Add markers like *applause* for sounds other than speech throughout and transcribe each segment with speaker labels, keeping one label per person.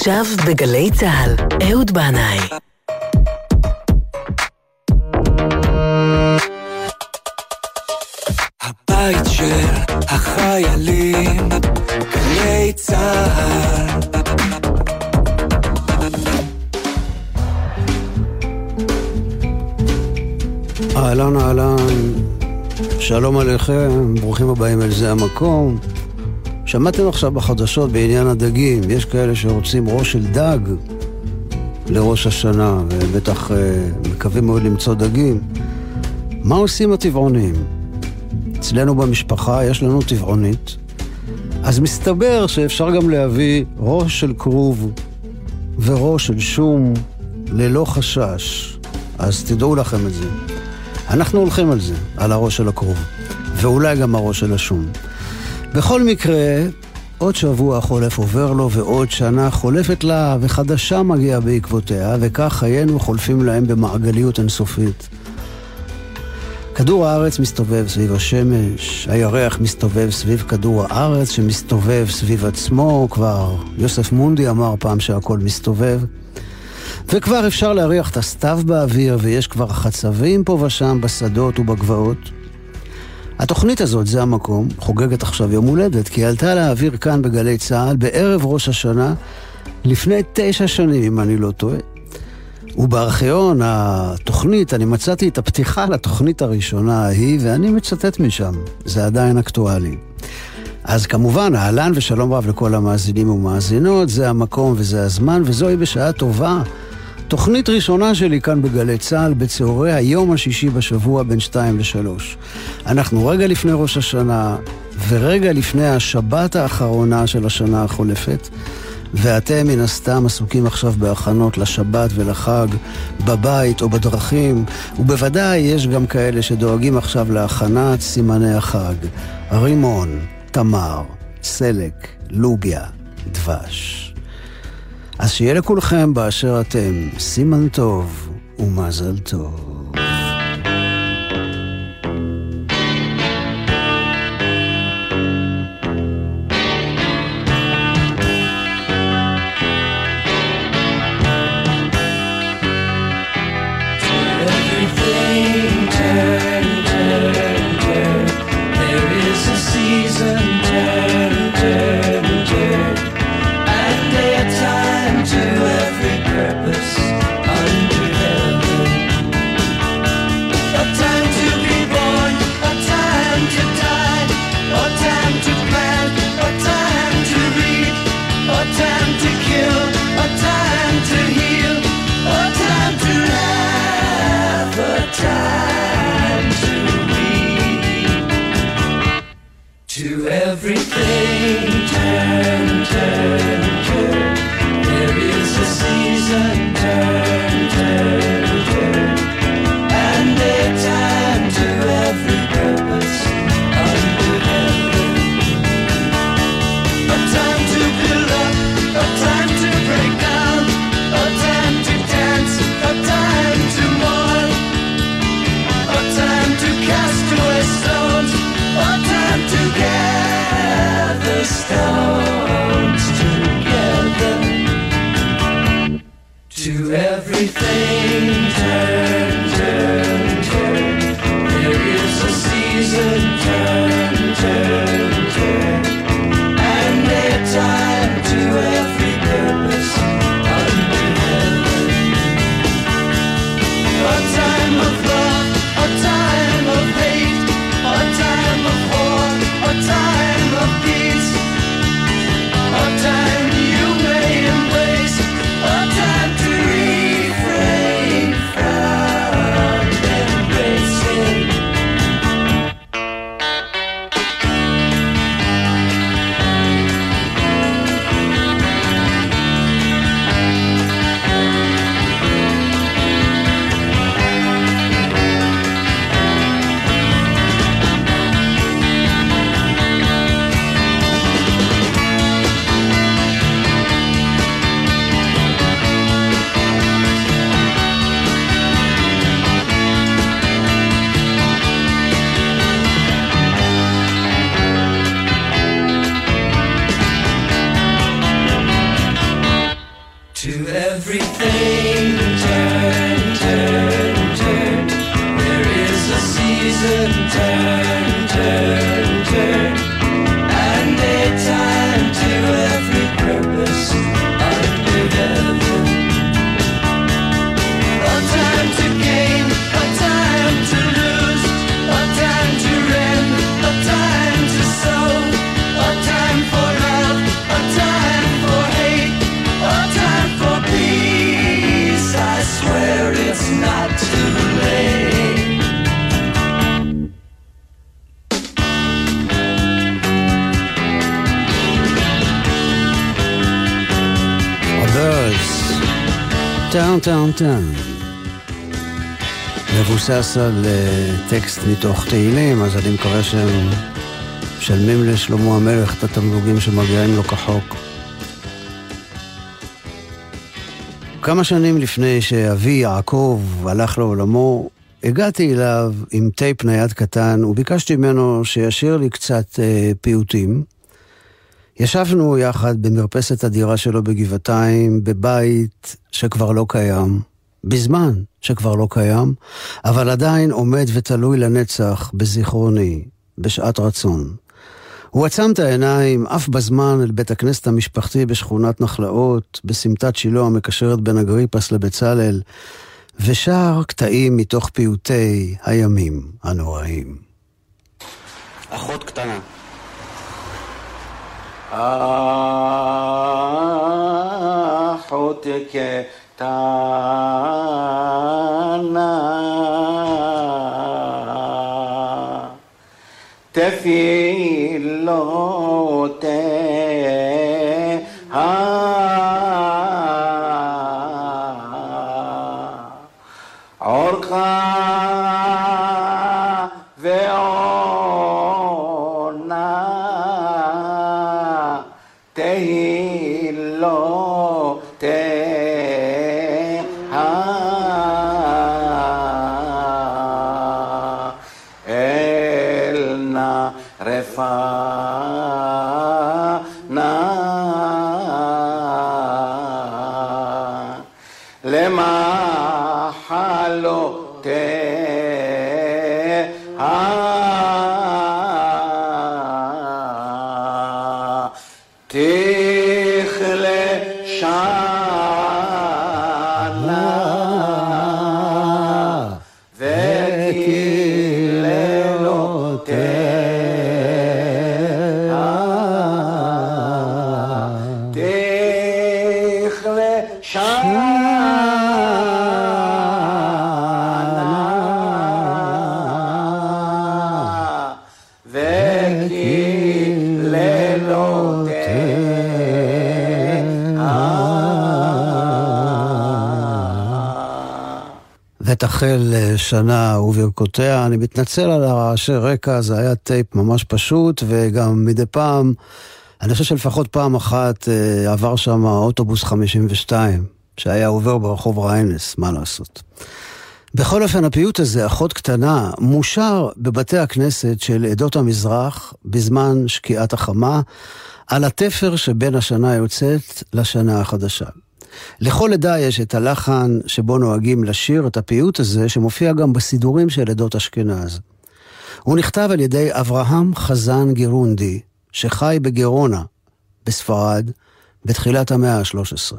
Speaker 1: עכשיו בגלי צה"ל, אהוד בנאי.
Speaker 2: הבית של החיילים, גלי צה"ל.
Speaker 3: אהלן אהלן, שלום עליכם, ברוכים הבאים אל זה המקום. שמעתם עכשיו בחדשות בעניין הדגים, יש כאלה שרוצים ראש של דג לראש השנה, ובטח אה, מקווים מאוד למצוא דגים. מה עושים הטבעונים? אצלנו במשפחה יש לנו טבעונית, אז מסתבר שאפשר גם להביא ראש של כרוב וראש של שום ללא חשש. אז תדעו לכם את זה. אנחנו הולכים על זה, על הראש של הכרוב, ואולי גם הראש של השום. בכל מקרה, עוד שבוע חולף עובר לו ועוד שנה חולפת לה וחדשה מגיעה בעקבותיה, וכך חיינו חולפים להם במעגליות אינסופית. כדור הארץ מסתובב סביב השמש, הירח מסתובב סביב כדור הארץ שמסתובב סביב עצמו, כבר יוסף מונדי אמר פעם שהכל מסתובב. וכבר אפשר להריח את הסתיו באוויר, ויש כבר חצבים פה ושם בשדות ובגבעות. התוכנית הזאת, זה המקום, חוגגת עכשיו יום הולדת, כי היא עלתה לאוויר כאן בגלי צה"ל בערב ראש השנה, לפני תשע שנים, אם אני לא טועה. ובארכיון התוכנית, אני מצאתי את הפתיחה לתוכנית הראשונה ההיא, ואני מצטט משם. זה עדיין אקטואלי. אז כמובן, אהלן ושלום רב לכל המאזינים ומאזינות, זה המקום וזה הזמן, וזוהי בשעה טובה. תוכנית ראשונה שלי כאן בגלי צה"ל בצהרי היום השישי בשבוע בין שתיים לשלוש. אנחנו רגע לפני ראש השנה ורגע לפני השבת האחרונה של השנה החולפת, ואתם מן הסתם עסוקים עכשיו בהכנות לשבת ולחג, בבית או בדרכים, ובוודאי יש גם כאלה שדואגים עכשיו להכנת סימני החג. רימון, תמר, סלק, לוביה, דבש. אז שיהיה לכולכם באשר אתם סימן טוב ומזל טוב.
Speaker 2: Turn Turn Turn.
Speaker 3: מבוסס על אה, טקסט מתוך תהילים, אז אני מקווה שהם משלמים לשלמה המלך את התמלוגים שמגיעים לו כחוק. כמה שנים לפני שאבי יעקב הלך לעולמו, הגעתי אליו עם טייפ נייד קטן וביקשתי ממנו שישאיר לי קצת אה, פיוטים. ישבנו יחד במרפסת הדירה שלו בגבעתיים, בבית שכבר לא קיים, בזמן שכבר לא קיים, אבל עדיין עומד ותלוי לנצח בזיכרוני, בשעת רצון. הוא עצם את העיניים אף בזמן אל בית הכנסת המשפחתי בשכונת נחלאות, בסמטת שילה המקשרת בין אגריפס לבצלאל, ושר קטעים מתוך פיוטי הימים הנוראים. אחות קטנה אחות קטנה תפילותיה ותחל אה, שנה וברכותיה. אני מתנצל על הרעשי רקע, זה היה טייפ ממש פשוט, וגם מדי פעם, אני חושב שלפחות פעם אחת אה, עבר שם אוטובוס 52, שהיה עובר ברחוב ריינס, מה לעשות. בכל אופן, הפיוט הזה, אחות קטנה, מושר בבתי הכנסת של עדות המזרח בזמן שקיעת החמה, על התפר שבין השנה היוצאת לשנה החדשה. לכל עדה יש את הלחן שבו נוהגים לשיר את הפיוט הזה, שמופיע גם בסידורים של עדות אשכנז. הוא נכתב על ידי אברהם חזן גירונדי, שחי בגרונה, בספרד, בתחילת המאה ה-13.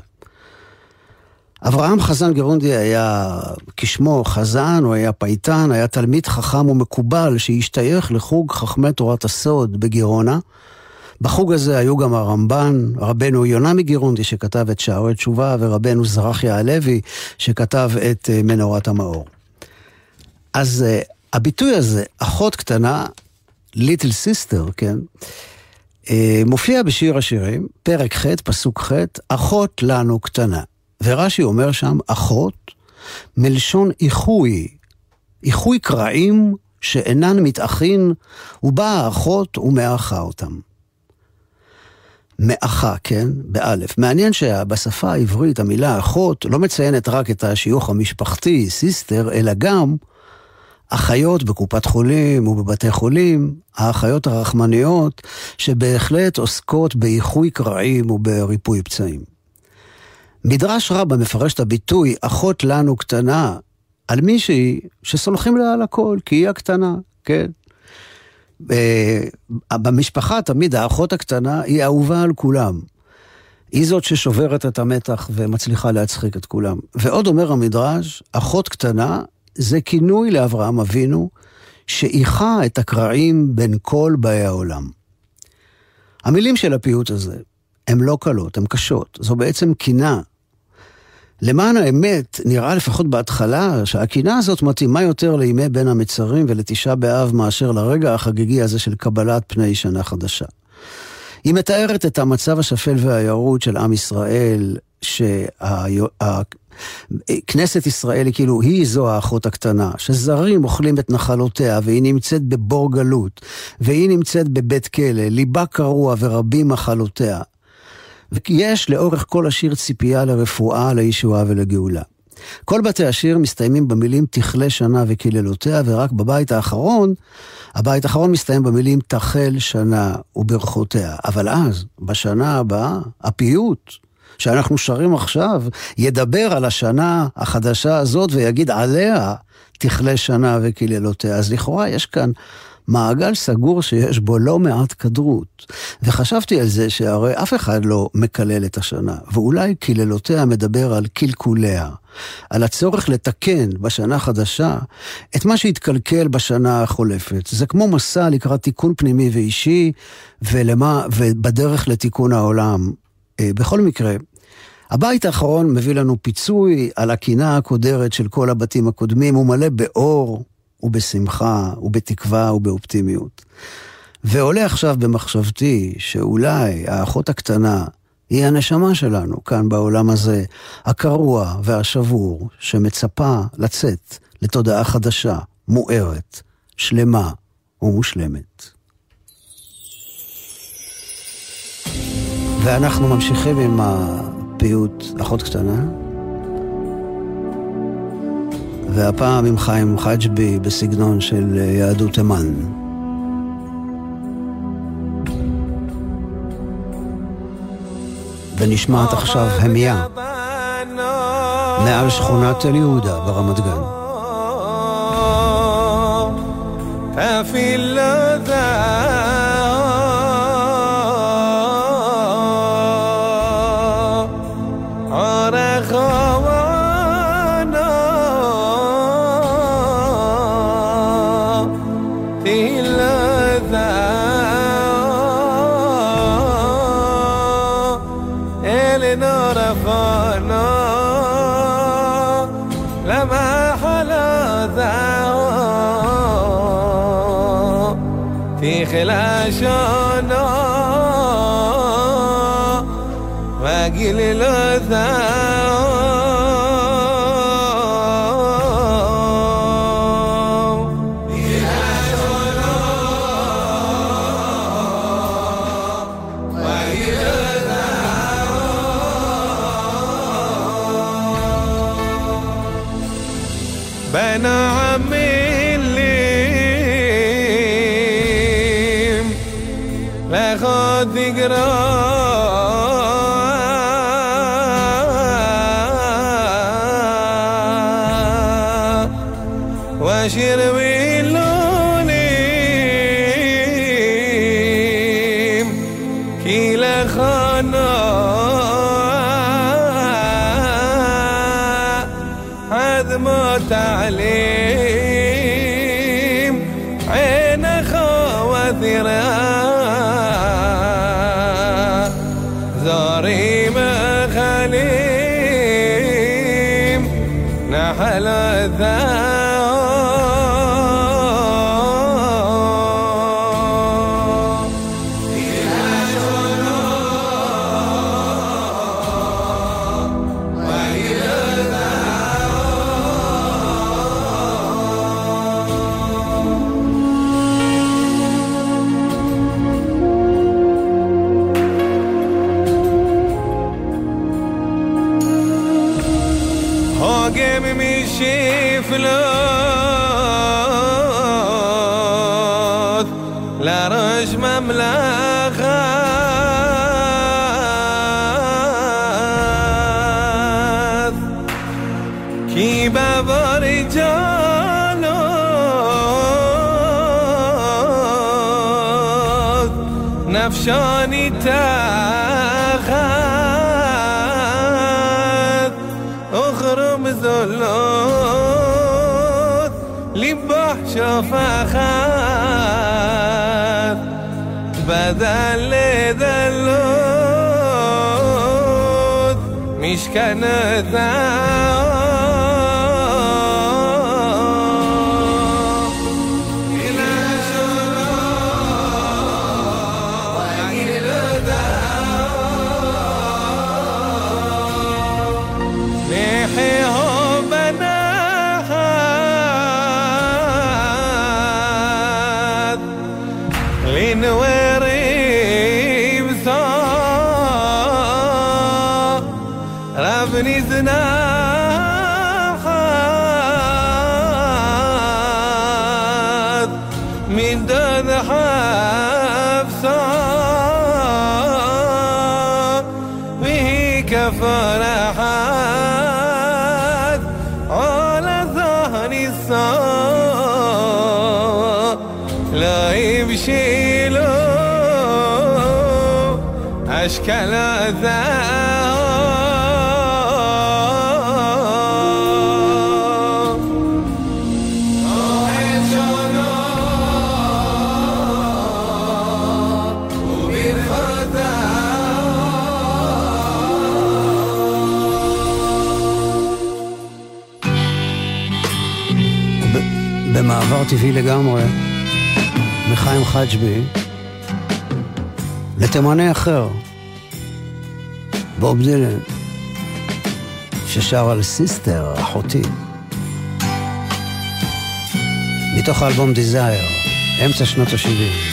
Speaker 3: אברהם חזן גרונדי היה, כשמו חזן, הוא היה פייטן, היה תלמיד חכם ומקובל שהשתייך לחוג חכמי תורת הסוד בגירונה. בחוג הזה היו גם הרמב"ן, רבנו יונה מגירונדי שכתב את שערי תשובה, ורבנו זרחיה הלוי שכתב את אה, מנורת המאור. אז אה, הביטוי הזה, אחות קטנה, little sister, כן? אה, מופיע בשיר השירים, פרק ח', פסוק ח', אחות לנו קטנה. ורש"י אומר שם, אחות, מלשון איחוי, איחוי קרעים שאינן מתאחין, ובאה האחות ומאחה אותם. מאחה, כן? באלף. מעניין שבשפה העברית המילה אחות לא מציינת רק את השיוך המשפחתי, סיסטר, אלא גם אחיות בקופת חולים ובבתי חולים, האחיות הרחמניות, שבהחלט עוסקות באיחוי קרעים ובריפוי פצעים. מדרש רבה מפרש את הביטוי אחות לנו קטנה על מישהי שסולחים לה על הכל, כי היא הקטנה, כן? אה, במשפחה תמיד האחות הקטנה היא אהובה על כולם. היא זאת ששוברת את המתח ומצליחה להצחיק את כולם. ועוד אומר המדרש, אחות קטנה זה כינוי לאברהם אבינו, שאיחה את הקרעים בין כל באי העולם. המילים של הפיוט הזה הן לא קלות, הן קשות. זו בעצם קינה. למען האמת, נראה לפחות בהתחלה שהקינה הזאת מתאימה יותר לימי בין המצרים ולתשעה באב מאשר לרגע החגיגי הזה של קבלת פני שנה חדשה. היא מתארת את המצב השפל והירוד של עם ישראל, שכנסת ישראל היא כאילו, היא זו האחות הקטנה, שזרים אוכלים את נחלותיה, והיא נמצאת בבור גלות, והיא נמצאת בבית כלא, ליבה קרוע ורבים מחלותיה. ויש לאורך כל השיר ציפייה לרפואה, לישועה ולגאולה. כל בתי השיר מסתיימים במילים תכלה שנה וקללותיה, ורק בבית האחרון, הבית האחרון מסתיים במילים תחל שנה וברכותיה. אבל אז, בשנה הבאה, הפיוט שאנחנו שרים עכשיו, ידבר על השנה החדשה הזאת ויגיד עליה תכלה שנה וקללותיה. אז לכאורה יש כאן מעגל סגור שיש בו לא מעט כדרות. וחשבתי על זה שהרי אף אחד לא מקלל את השנה, ואולי קללותיה מדבר על קלקוליה, על הצורך לתקן בשנה החדשה את מה שהתקלקל בשנה החולפת. זה כמו מסע לקראת תיקון פנימי ואישי, ולמה, ובדרך לתיקון העולם. אה, בכל מקרה, הבית האחרון מביא לנו פיצוי על הקינה הקודרת של כל הבתים הקודמים, הוא מלא באור, ובשמחה, ובתקווה, ובאופטימיות. ועולה עכשיו במחשבתי שאולי האחות הקטנה היא הנשמה שלנו כאן בעולם הזה, הקרוע והשבור, שמצפה לצאת לתודעה חדשה, מוארת, שלמה ומושלמת. ואנחנו ממשיכים עם הפיוט אחות קטנה. והפעם עם חיים חג'בי בסגנון של אה, יהדות תימן. ונשמעת עכשיו המיה מעל שכונת תל יהודה ברמת גן.
Speaker 4: على شانی تاخذ أخرم زلوت لبح شفخات بدل دلوت مشكنة Heaven is
Speaker 5: the night. טבעי לגמרי מחיים חג'בי לתימני אחר, בוב דילן, ששר Oh Sister, אחותי, מתוך האלבום Desire, אמצע שנות ה-70.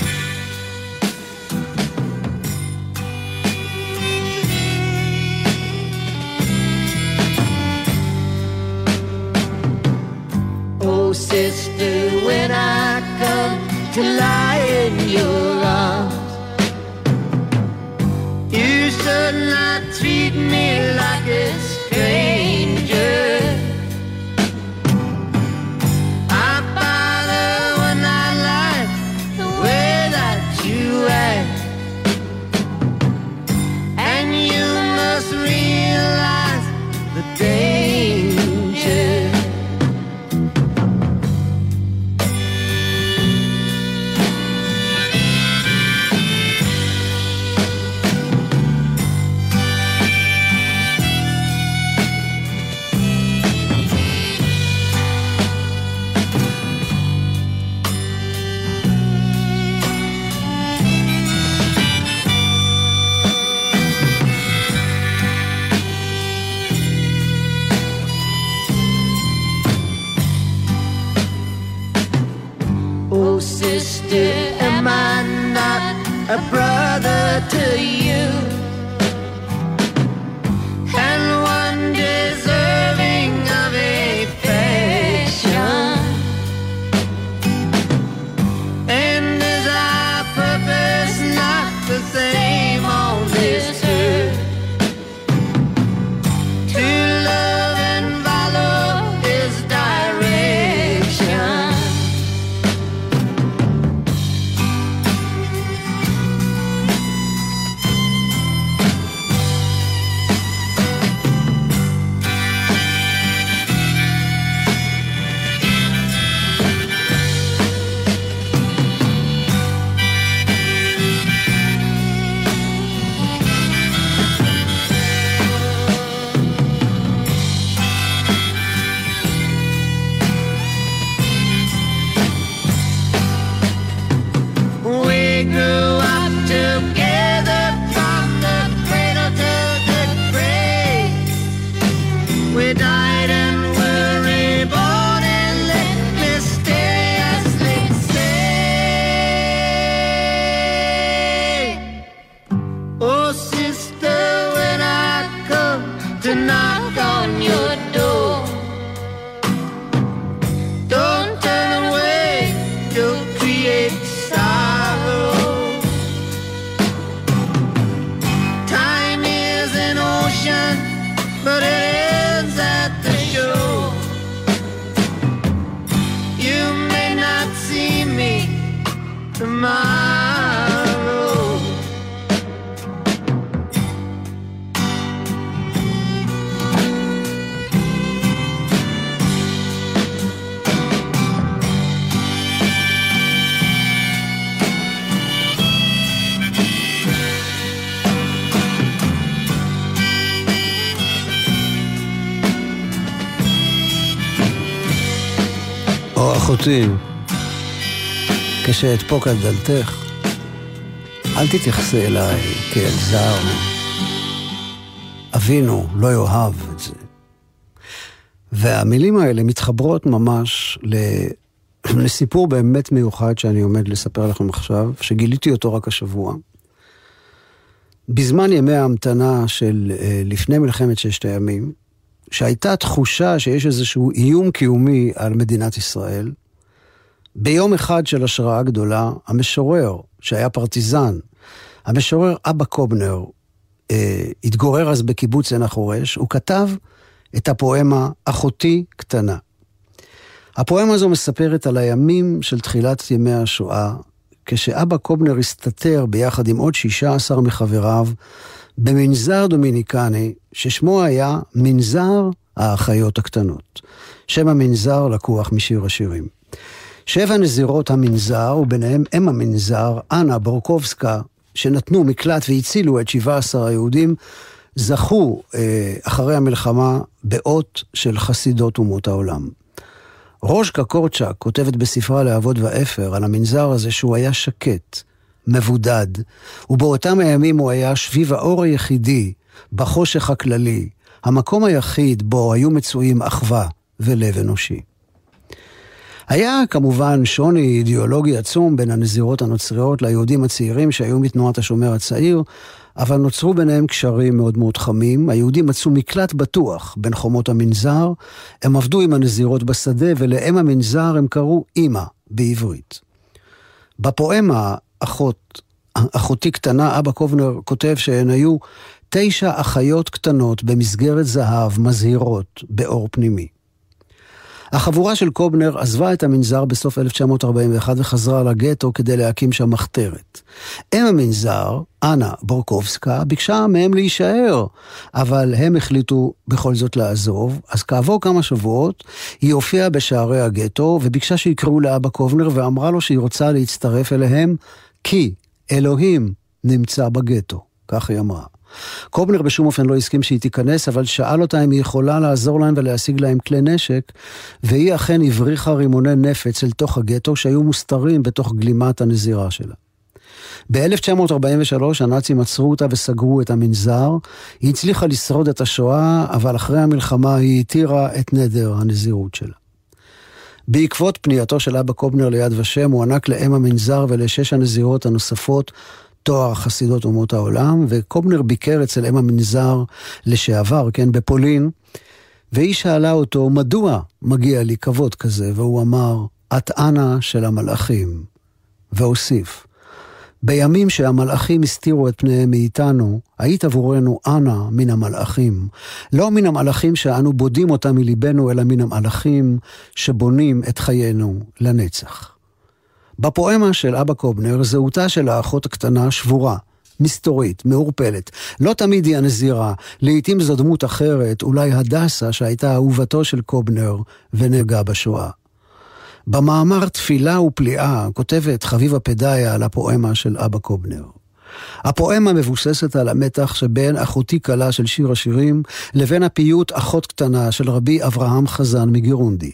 Speaker 3: או אחותי, כשאדפוק על דלתך, אל תתייחסי אליי כאל זר. אבינו לא יאהב את זה. והמילים האלה מתחברות ממש ל... *clears throat* לסיפור באמת מיוחד שאני עומד לספר לכם עכשיו, שגיליתי אותו רק השבוע. בזמן ימי ההמתנה של אה, לפני מלחמת ששת הימים, שהייתה תחושה שיש איזשהו איום קיומי על מדינת ישראל, ביום אחד של השראה גדולה, המשורר, שהיה פרטיזן, המשורר אבא קובנר, אה, התגורר אז בקיבוץ עין החורש, הוא כתב את הפואמה "אחותי קטנה". הפואמה הזו מספרת על הימים של תחילת ימי השואה, כשאבא קובנר הסתתר ביחד עם עוד 16 מחבריו במנזר דומיניקני, ששמו היה מנזר האחיות הקטנות. שם המנזר לקוח משיר השירים. שבע נזירות המנזר, וביניהם אם המנזר, אנה בורקובסקה, שנתנו מקלט והצילו את 17 היהודים, זכו אה, אחרי המלחמה באות של חסידות אומות העולם. רוז'קה קורצ'אק כותבת בספרה לאבות ואפר על המנזר הזה שהוא היה שקט, מבודד, ובאותם הימים הוא היה שביב האור היחידי בחושך הכללי, המקום היחיד בו היו מצויים אחווה ולב אנושי. היה כמובן שוני אידיאולוגי עצום בין הנזירות הנוצריות ליהודים הצעירים שהיו מתנועת השומר הצעיר, אבל נוצרו ביניהם קשרים מאוד מאוד חמים. היהודים מצאו מקלט בטוח בין חומות המנזר, הם עבדו עם הנזירות בשדה, ולאם המנזר הם קראו אימא בעברית. בפואמה אחות, אחותי קטנה, אבא קובנר כותב שהן היו תשע אחיות קטנות במסגרת זהב מזהירות באור פנימי. החבורה של קובנר עזבה את המנזר בסוף 1941 וחזרה לגטו כדי להקים שם מחתרת. אם המנזר, אנה בורקובסקה, ביקשה מהם להישאר, אבל הם החליטו בכל זאת לעזוב, אז כעבור כמה שבועות היא הופיעה בשערי הגטו וביקשה שיקראו לאבא קובנר ואמרה לו שהיא רוצה להצטרף אליהם, כי אלוהים נמצא בגטו, כך היא אמרה. קובנר בשום אופן לא הסכים שהיא תיכנס, אבל שאל אותה אם היא יכולה לעזור להם ולהשיג להם כלי נשק, והיא אכן הבריחה רימוני נפץ אל תוך הגטו שהיו מוסתרים בתוך גלימת הנזירה שלה. ב-1943 הנאצים עצרו אותה וסגרו את המנזר. היא הצליחה לשרוד את השואה, אבל אחרי המלחמה היא התירה את נדר הנזירות שלה. בעקבות פנייתו של אבא קובנר ליד ושם, הוא ענק לאם המנזר ולשש הנזירות הנוספות תואר חסידות אומות העולם, וקובנר ביקר אצל אם המנזר לשעבר, כן, בפולין, והיא שאלה אותו, מדוע מגיע לי כבוד כזה? והוא אמר, את אנה של המלאכים. והוסיף, בימים שהמלאכים הסתירו את פניהם מאיתנו, היית עבורנו אנה מן המלאכים. לא מן המלאכים שאנו בודים אותם מליבנו, אלא מן המלאכים שבונים את חיינו לנצח. בפואמה של אבא קובנר, זהותה של האחות הקטנה שבורה. מסתורית, מעורפלת. לא תמיד היא הנזירה, לעתים זו דמות אחרת, אולי הדסה שהייתה אהובתו של קובנר ונהגה בשואה. במאמר תפילה ופליאה כותבת חביבה פדאיה על הפואמה של אבא קובנר. הפואמה מבוססת על המתח שבין אחותי כלה של שיר השירים לבין הפיוט אחות קטנה של רבי אברהם חזן מגירונדי.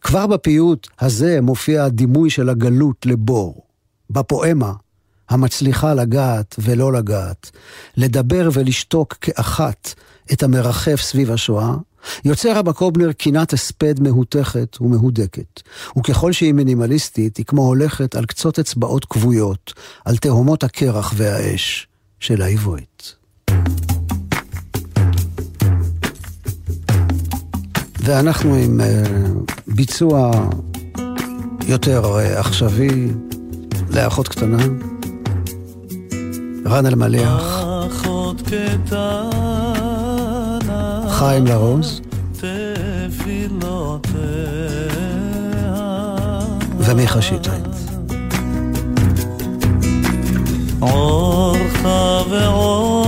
Speaker 3: כבר בפיוט הזה מופיע הדימוי של הגלות לבור. בפואמה, המצליחה לגעת ולא לגעת, לדבר ולשתוק כאחת את המרחף סביב השואה, יוצר רבא קובנר קינת הספד מהותכת ומהודקת, וככל שהיא מינימליסטית, היא כמו הולכת על קצות אצבעות כבויות, על תהומות הקרח והאש של העברית. ואנחנו עם uh, ביצוע יותר uh, עכשווי לאחות קטנה, רן אלמליח, חיים לרוז. ומיכה שטרית.
Speaker 2: אורחה ועונה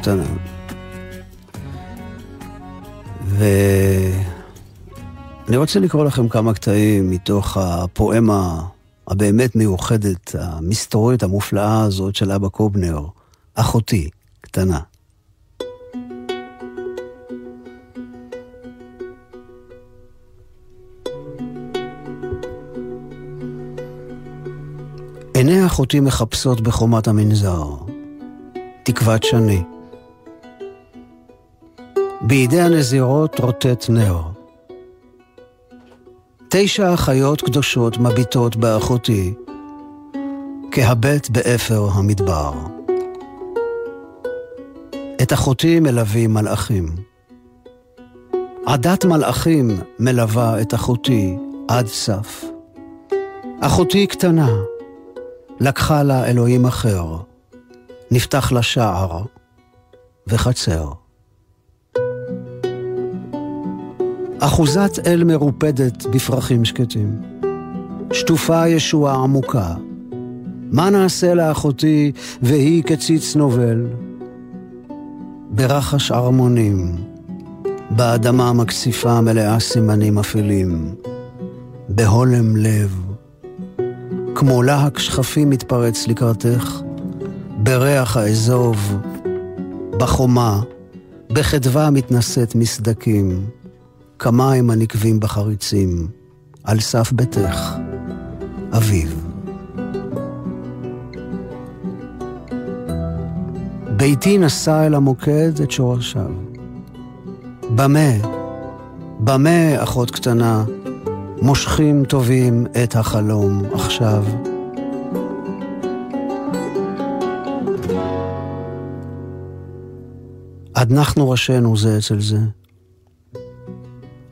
Speaker 3: קטנה. ואני רוצה לקרוא לכם כמה קטעים מתוך הפואמה הבאמת מיוחדת, המסתורית המופלאה הזאת של אבא קובנר, אחותי קטנה. עיני אחותי מחפשות בחומת המנזר, תקוות שני. בידי הנזירות רוטט נר. תשע אחיות קדושות מביטות באחותי, כהבט באפר המדבר. את אחותי מלווים מלאכים. עדת מלאכים מלווה את אחותי עד סף. אחותי קטנה, לקחה לה אלוהים אחר, נפתח לה שער וחצר. אחוזת אל מרופדת בפרחים שקטים, שטופה ישועה עמוקה. מה נעשה לאחותי והיא כציץ נובל? ברחש ערמונים, באדמה מקציפה מלאה סימנים אפלים, בהולם לב, כמו להק שכפים מתפרץ לקראתך, בריח האזוב, בחומה, בחדווה מתנשאת מסדקים, כמיים הנקבים בחריצים, על סף ביתך, אביב. ביתי נשא אל המוקד את שורשיו. במה, במה, אחות קטנה, מושכים טובים את החלום עכשיו. עד נחנו ראשינו זה אצל זה.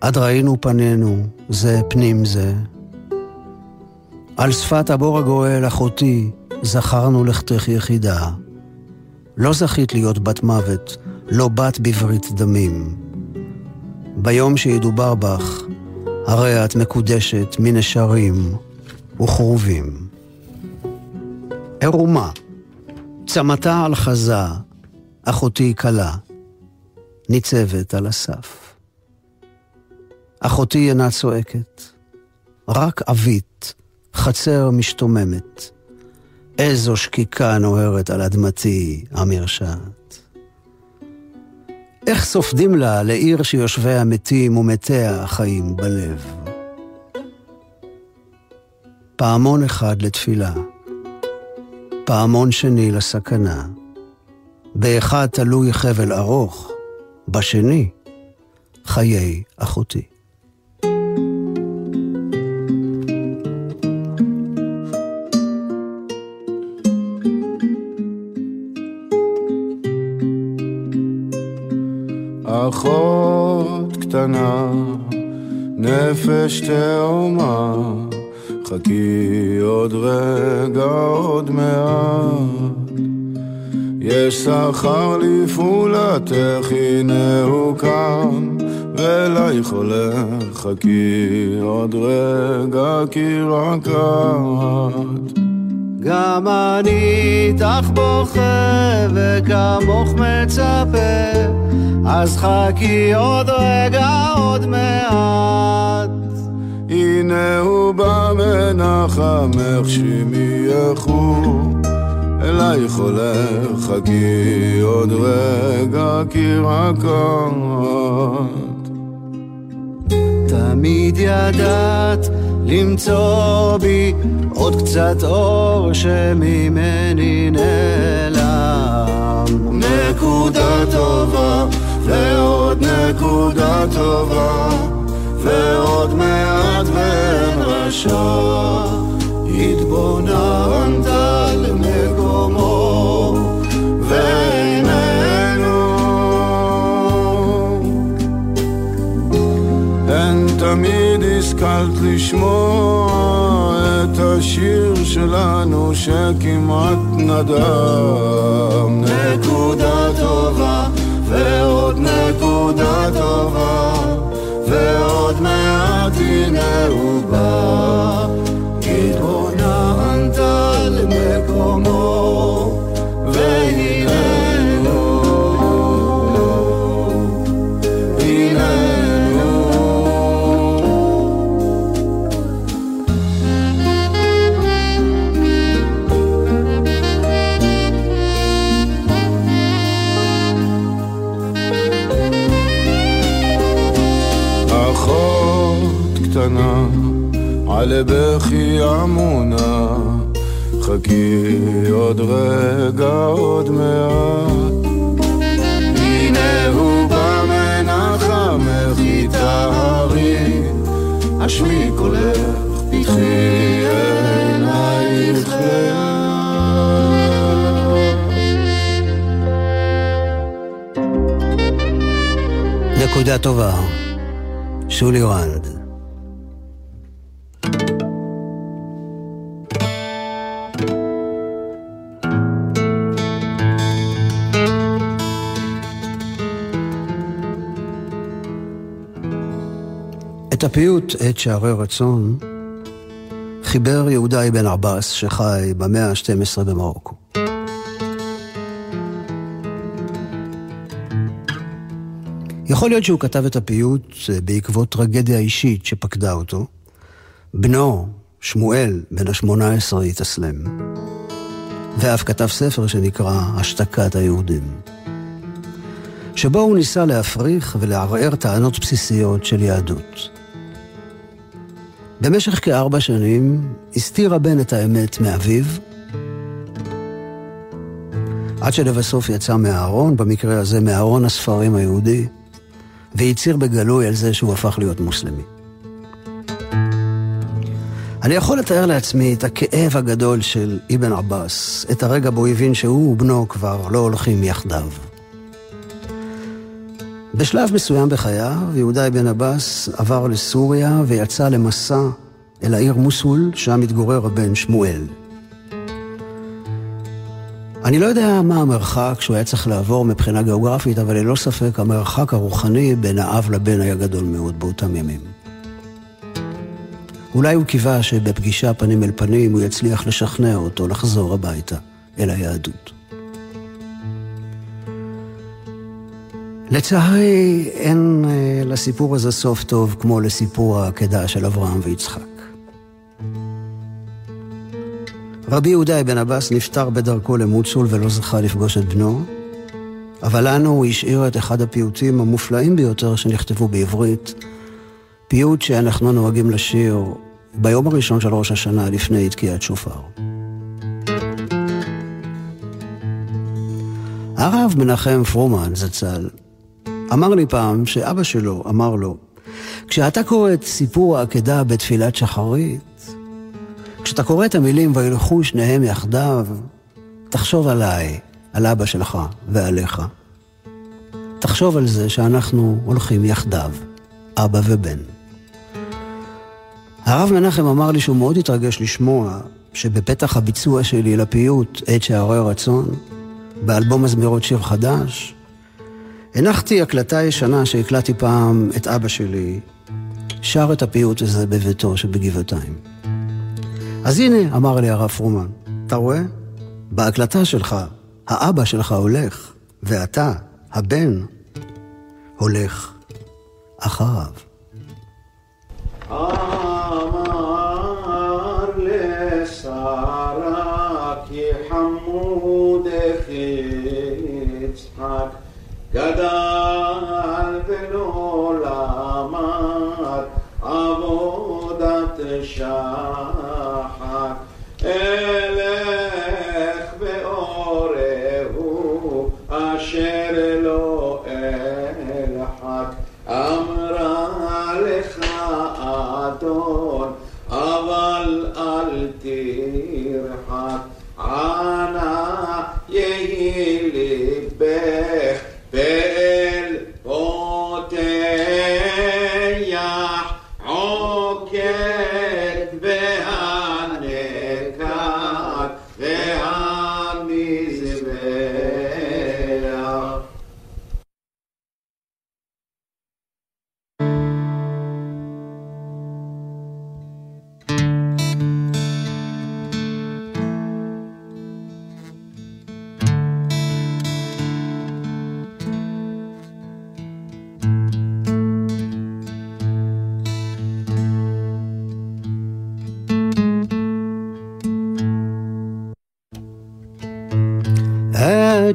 Speaker 3: עד ראינו פנינו זה פנים זה. על שפת הבור הגואל, אחותי, זכרנו לכתך יחידה. לא זכית להיות בת מוות, לא בת בברית דמים. ביום שידובר בך, הרי את מקודשת מנשרים וכרובים. ערומה, צמתה על חזה, אחותי כלה, ניצבת על הסף. אחותי אינה צועקת, רק עווית, חצר משתוממת. איזו שקיקה נוהרת על אדמתי המרשעת. איך סופדים לה לעיר שיושביה מתים ומתיה החיים בלב. פעמון אחד לתפילה, פעמון שני לסכנה. באחד תלוי חבל ארוך, בשני חיי אחותי.
Speaker 6: נפש תאומה, חכי עוד רגע, עוד מעט. יש שכר לפעולתך, הנה הוא קם, ואלייך הולך, חכי עוד רגע, כי רק את.
Speaker 3: גם אני איתך בוכה וכמוך מצפה, אז חכי עוד רגע, עוד מעט.
Speaker 6: הנה הוא בא מנחמך שמייכו אלייך הולך חכי עוד רגע כי רק את
Speaker 3: תמיד ידעת למצוא בי עוד קצת אור שממני נעלם.
Speaker 6: נקודה טובה ועוד נקודה טובה ועוד מעט ואין רשע התבוננת למקומו ואיננו הן תמיד השכלת לשמוע את השיר שלנו שכמעט נדם. נקודה טובה ועוד נקודה טובה ועוד מעט הנה הוא בא. התבוננת למקומו על בכי עמונה, חכי עוד רגע, עוד מעט. הנה הוא בא מנחמך יטהרי, השמי קולך, פתחי עינייך לאט.
Speaker 3: נקודה טובה, שולי רנד. הפיוט "את שערי רצון" חיבר יהודה אבן עבאס שחי במאה ה-12 במרוקו. יכול להיות שהוא כתב את הפיוט אה, בעקבות טרגדיה אישית שפקדה אותו. בנו, שמואל, בן ה-18, התאסלם. ואף כתב ספר שנקרא השתקת היהודים. שבו הוא ניסה להפריך ולערער טענות בסיסיות של יהדות. במשך כארבע שנים הסתיר הבן את האמת מאביו, עד שלבסוף יצא מהארון, במקרה הזה מארון הספרים היהודי, והצהיר בגלוי על זה שהוא הפך להיות מוסלמי. אני יכול לתאר לעצמי את הכאב הגדול של אבן עבאס, את הרגע בו הבין שהוא ובנו כבר לא הולכים יחדיו. בשלב מסוים בחייו, יהודה אבן עבאס עבר לסוריה ויצא למסע אל העיר מוסול, שם מתגורר הבן שמואל. אני לא יודע מה המרחק שהוא היה צריך לעבור מבחינה גיאוגרפית, אבל ללא ספק המרחק הרוחני בין האב לבן היה גדול מאוד באותם ימים. אולי הוא קיווה שבפגישה פנים אל פנים הוא יצליח לשכנע אותו לחזור הביתה אל היהדות. לצערי, אין אה, לסיפור הזה סוף טוב כמו לסיפור העקדה של אברהם ויצחק. רבי יהודה אבן עבאס נפטר בדרכו למוצול ולא זכה לפגוש את בנו, אבל לנו הוא השאיר את אחד הפיוטים המופלאים ביותר שנכתבו בעברית, פיוט שאנחנו נוהגים לשיר ביום הראשון של ראש השנה לפני תקיעת שופר. הרב מנחם פרומן זצ"ל אמר לי פעם שאבא שלו אמר לו, כשאתה קורא את סיפור העקדה בתפילת שחרית, כשאתה קורא את המילים וילכו שניהם יחדיו, תחשוב עליי, על אבא שלך ועליך. תחשוב על זה שאנחנו הולכים יחדיו, אבא ובן. הרב מנחם אמר לי שהוא מאוד התרגש לשמוע שבפתח הביצוע שלי לפיוט "עת שערי רצון", באלבום הזמירות שיר חדש, הנחתי הקלטה ישנה שהקלטתי פעם את אבא שלי, שר את הפיוט הזה בביתו שבגבעתיים. אז הנה, אמר לי הרב פרומן, אתה רואה? בהקלטה שלך, האבא שלך הולך, ואתה, הבן, הולך אחריו.
Speaker 6: אמר לשרה גדל ולא למד עבודת שחק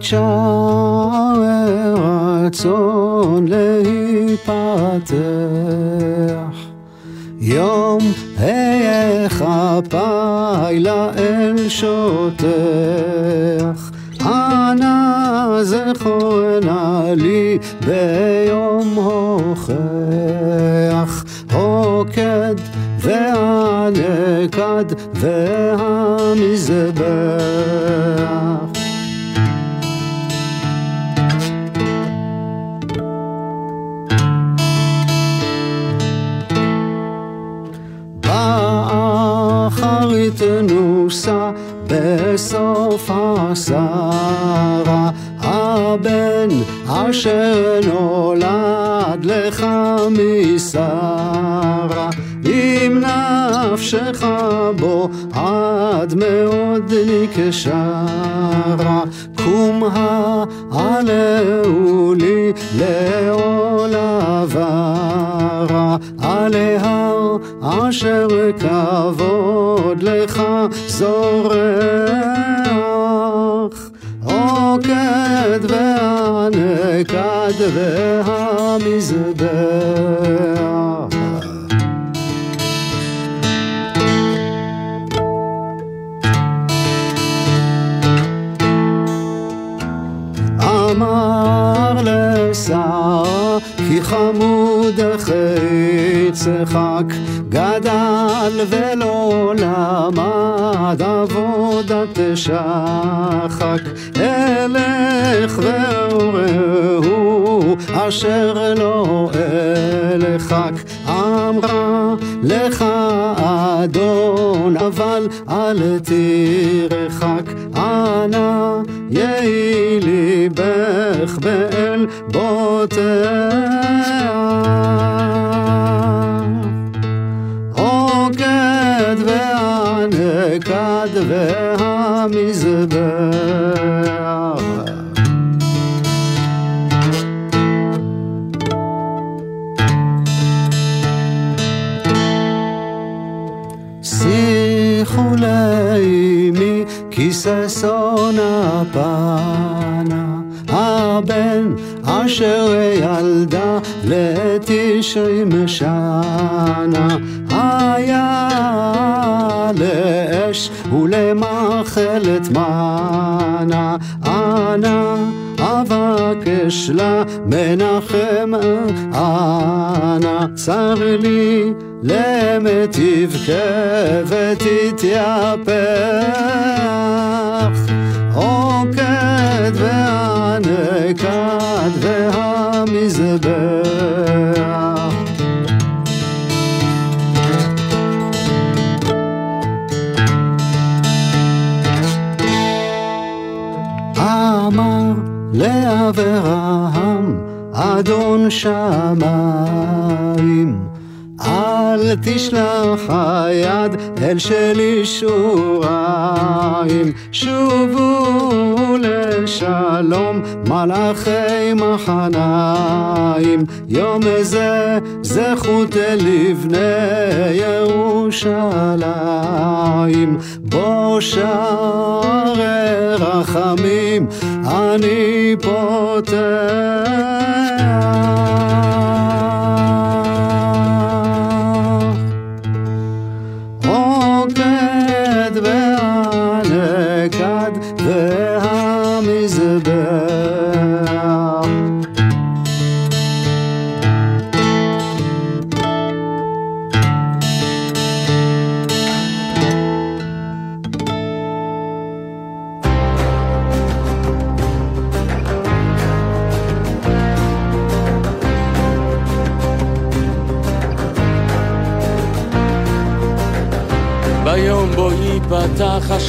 Speaker 3: את שערי רצון להיפתח, יום היכפי לאל שותך, אנא זכורנה לי ביום הוכח, רוקד והנקד והמזבח. אשר נולד לך משרה אם נפשך בו עד מאוד נקשרה. קום העלהו לי לעול עברה על ההר אשר כבוד לך זורח והנקד והמזבח מרדכי יצחק גדל ולא למד עבודת שחק. אלך ואורהו אשר לא אלחק. אמרה לך אדון אבל אל תרחק. אנא יהי ליבך באל בוטל. והנקד והמזבח. שיחו לאימי כיסא שונה פנה הבן אשר ילדה לתשעים שנה היה לאש ולמאכלת מנה אנא אבקש לה מנחם אנא צר לי למת תבכה ותתייפח רוקד והנקד והמזבח לאברהם אדון שמיים. אל תשלח היד אל של ישוריים. שובו לשלום מלאכי מחניים. יום זה זכות לבני ירושלים. בו שערי רחמים אני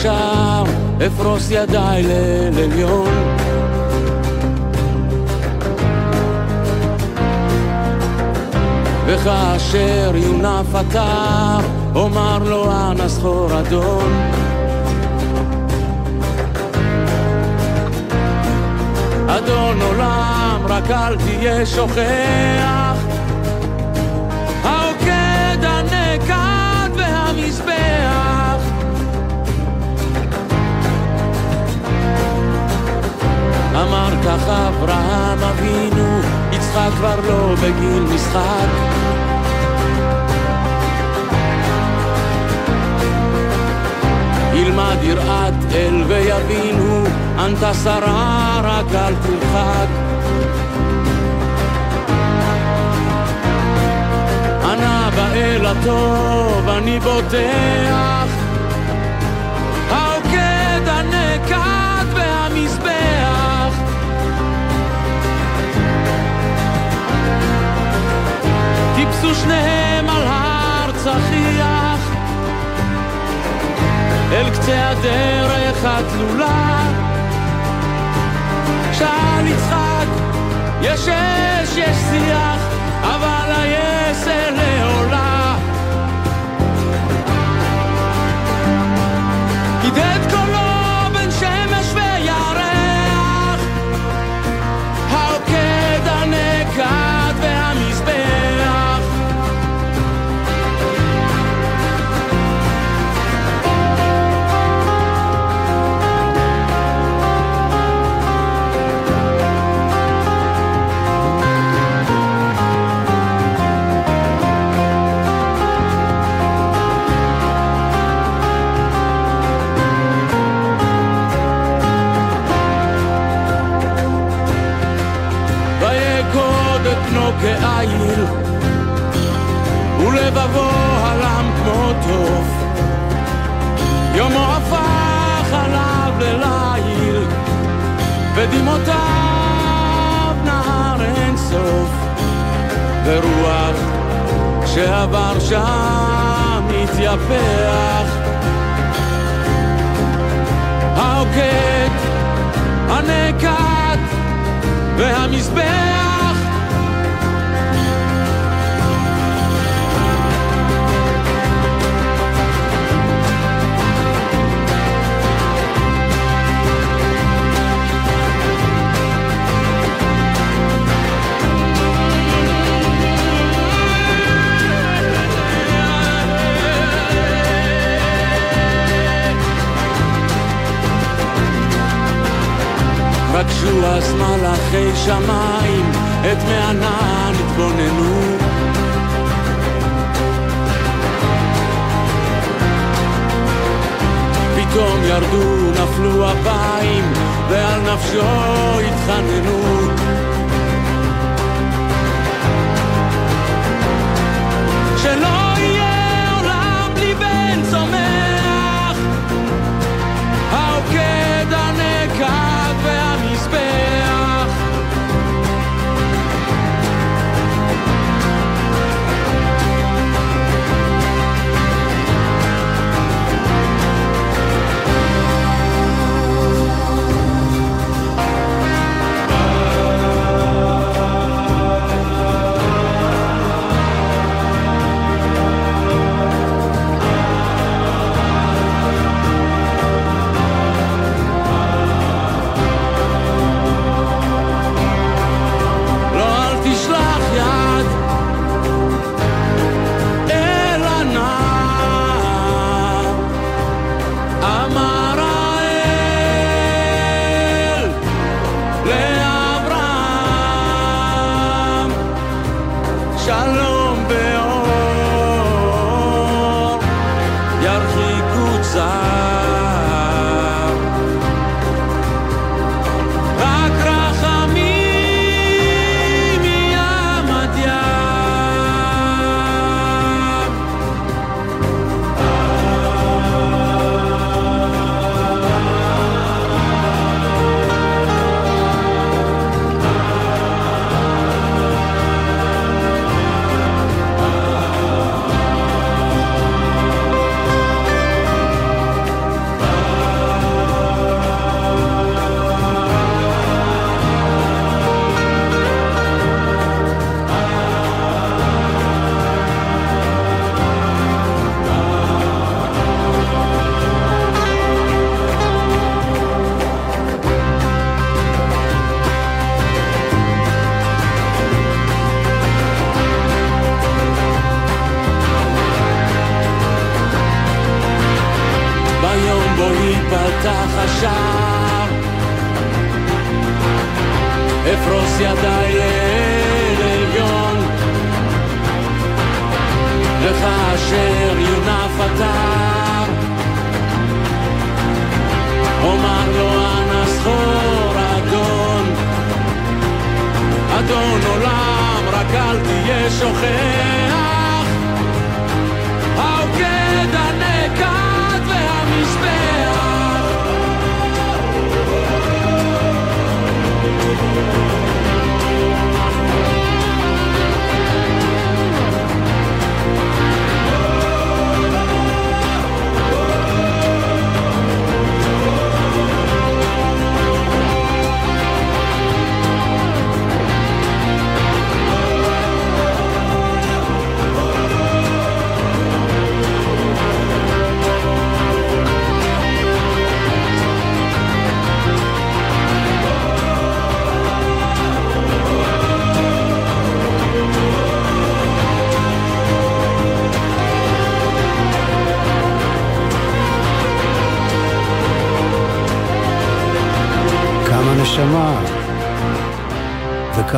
Speaker 4: השער, אפרוס ידיי לאל. וכאשר יונף אתר, אומר לו אנא זכור אדון. אדון עולם, רק אל תהיה שוכח. כך אברהם אבינו, יצחק כבר לא בגיל משחק. ילמד יראת אל ויבינו, אנתה שרה רק אל תרחק. אנא באל הטוב אני בוטח, טיפסו שניהם על הר צחיח, אל קצה הדרך התלולה. שאל יצחק, יש אש, יש שיח, אבל היסר ודמעותיו נהר אינסוף, ורוח שעבר שם התייפח. העוקד, הנעקד והמזבח פגשו אז מלאכי שמיים, את מענן התבוננו. פתאום ירדו, נפלו אפיים, ועל נפשו התחננו. שלא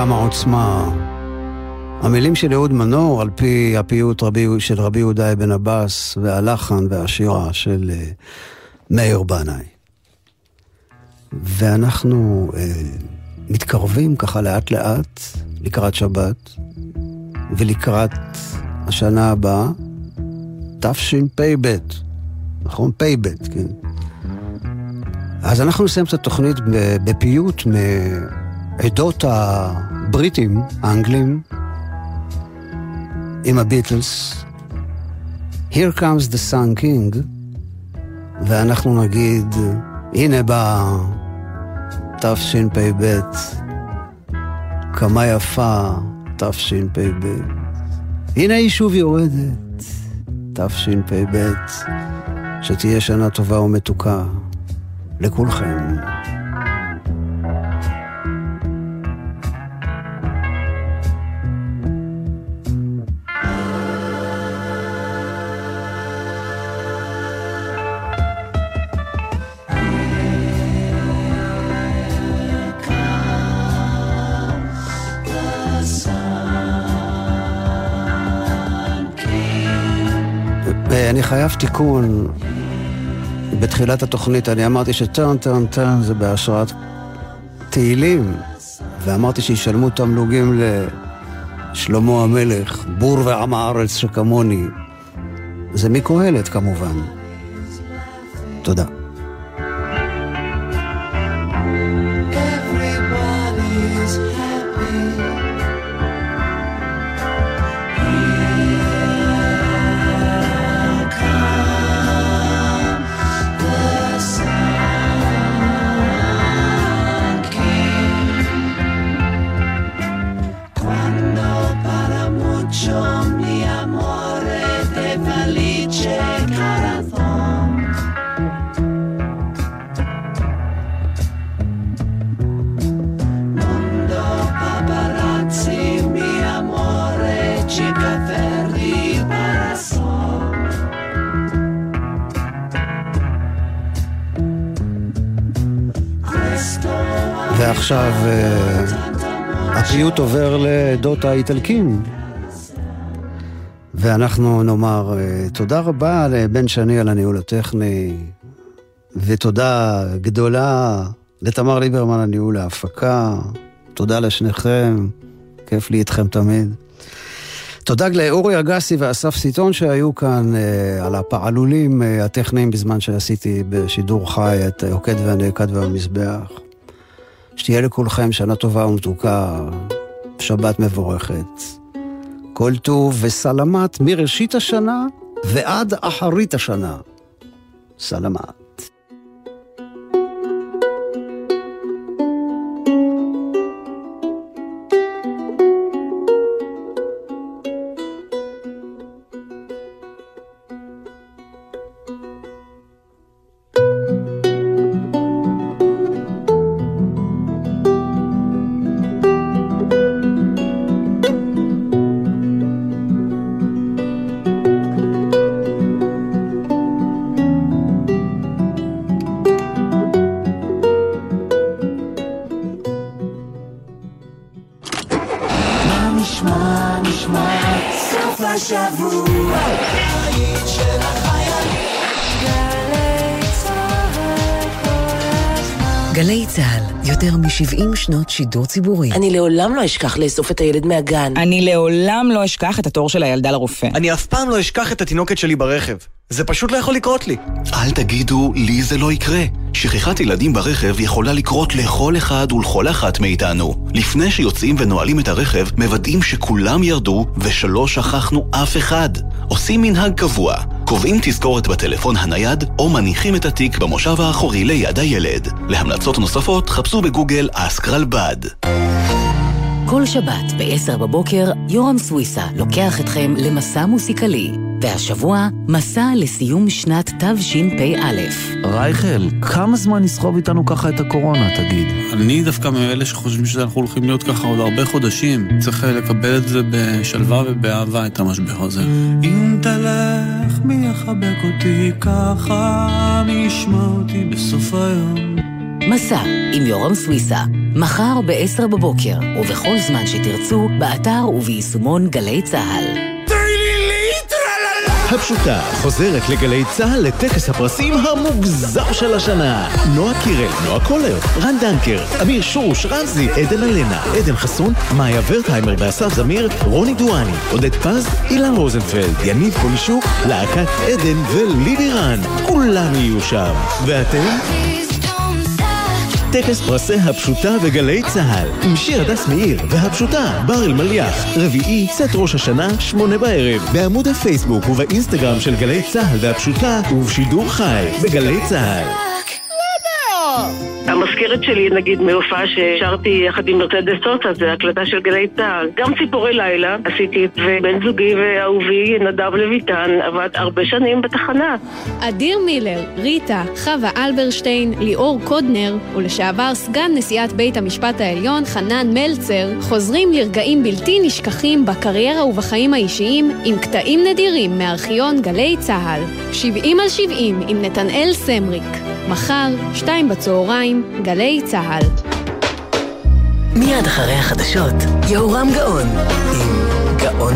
Speaker 3: וכמה עוצמה. המילים של אהוד מנור, על פי הפיוט רבי, של רבי יהודה אבן עבאס, והלחן והשירה של אה, מאיר בנאי. ואנחנו אה, מתקרבים ככה לאט לאט לקראת שבת, ולקראת השנה הבאה, תשפ"ב, נכון? פ"ב, כן. אז אנחנו נסיים את התוכנית בפיוט מעדות הבריטים, האנגלים, עם הביטלס. Here comes the Sun King, ואנחנו נגיד, הנה בא תשפ"ב, כמה יפה תשפ"ב. הנה היא שוב יורדת, תשפ"ב, שתהיה שנה טובה ומתוקה לכולכם. אני חייב תיקון. בתחילת התוכנית אני אמרתי שטרן טרן טרן זה בהשראת תהילים, ואמרתי שישלמו תמלוגים לשלמה המלך, בור ועם הארץ שכמוני. זה מקהלת כמובן. תודה. הפיוט עובר לעדות האיטלקים. ואנחנו נאמר אה, תודה רבה לבן שני על הניהול הטכני, ותודה גדולה לתמר ליברמן על ניהול ההפקה. תודה לשניכם, כיף לי איתכם תמיד. תודה לאורי אגסי ואסף סיטון שהיו כאן אה, על הפעלולים אה, הטכניים בזמן שעשיתי בשידור חי את היוקד והנעקד והמזבח. שתהיה לכולכם שנה טובה ומתוקה, שבת מבורכת. כל טוב וסלמת מראשית השנה ועד אחרית השנה. סלמת.
Speaker 1: שידור ציבורי.
Speaker 7: אני לעולם לא אשכח לאסוף את הילד מהגן.
Speaker 8: אני לעולם לא אשכח את התור של הילדה לרופא.
Speaker 9: אני אף פעם לא אשכח את התינוקת שלי ברכב. זה פשוט לא יכול לקרות לי.
Speaker 10: אל תגידו, לי זה לא יקרה. שכחת ילדים ברכב יכולה לקרות לכל אחד ולכל אחת מאיתנו. לפני שיוצאים ונועלים את הרכב, מוודאים שכולם ירדו ושלא שכחנו אף אחד. עושים מנהג קבוע, קובעים תזכורת בטלפון הנייד, או מניחים את התיק במושב האחורי ליד הילד. להמלצות נוספות, חפשו בגוגל אסק רלב"ד.
Speaker 1: כל שבת ב-10 בבוקר, יורם סוויסה לוקח אתכם למסע מוסיקלי. והשבוע, מסע לסיום שנת תשפ"א.
Speaker 11: רייכל, כמה זמן נסחוב איתנו ככה את הקורונה, תגיד?
Speaker 12: אני דווקא מאלה שחושבים שאנחנו הולכים להיות ככה עוד הרבה חודשים. צריך לקבל את זה בשלווה ובאהבה, את המשבר הזה. אם תלך, מי יחבק אותי ככה, מי ישמע אותי בסוף היום?
Speaker 1: מסע עם יורם סוויסה, מחר ב-10 בבוקר, ובכל זמן שתרצו, באתר וביישומון גלי צה"ל.
Speaker 13: הפשוטה חוזרת לגלי צה"ל לטקס הפרסים המוגזר של השנה. נועה קירל, נועה קולר, רן דנקר, אמיר שוש, רזי, עדן אלנה, עדן חסון, מאיה ורטהיימר ואסף זמיר, רוני דואני, עודד פז, אילן רוזנפלד, יניב פולישוק, להקת עדן ולילי רן. כולם יהיו שם. ואתם? טקס פרסי הפשוטה וגלי צה"ל עם שיר הדס מאיר והפשוטה בר אלמליח רביעי, צאת ראש השנה, שמונה בערב בעמוד הפייסבוק ובאינסטגרם של גלי צה"ל והפשוטה ובשידור חי בגלי צה"ל
Speaker 14: המזכירת שלי, נגיד, מהופעה ששרתי יחד עם מרצדס סוטה, זה הקלטה של גלי צה"ל. גם ציפורי לילה עשיתי, ובן זוגי ואהובי, נדב לויטן, עבד הרבה שנים בתחנה.
Speaker 15: אדיר מילר, ריטה, חווה אלברשטיין, ליאור קודנר ולשעבר סגן נשיאת בית המשפט העליון חנן מלצר חוזרים לרגעים בלתי נשכחים בקריירה ובחיים האישיים עם קטעים נדירים מארכיון גלי צה"ל. 70 על 70 עם נתנאל סמריק. מחר, שתיים בצהריים, גלי צה"ל.
Speaker 1: מיד אחרי החדשות, יהורם גאון, עם גאון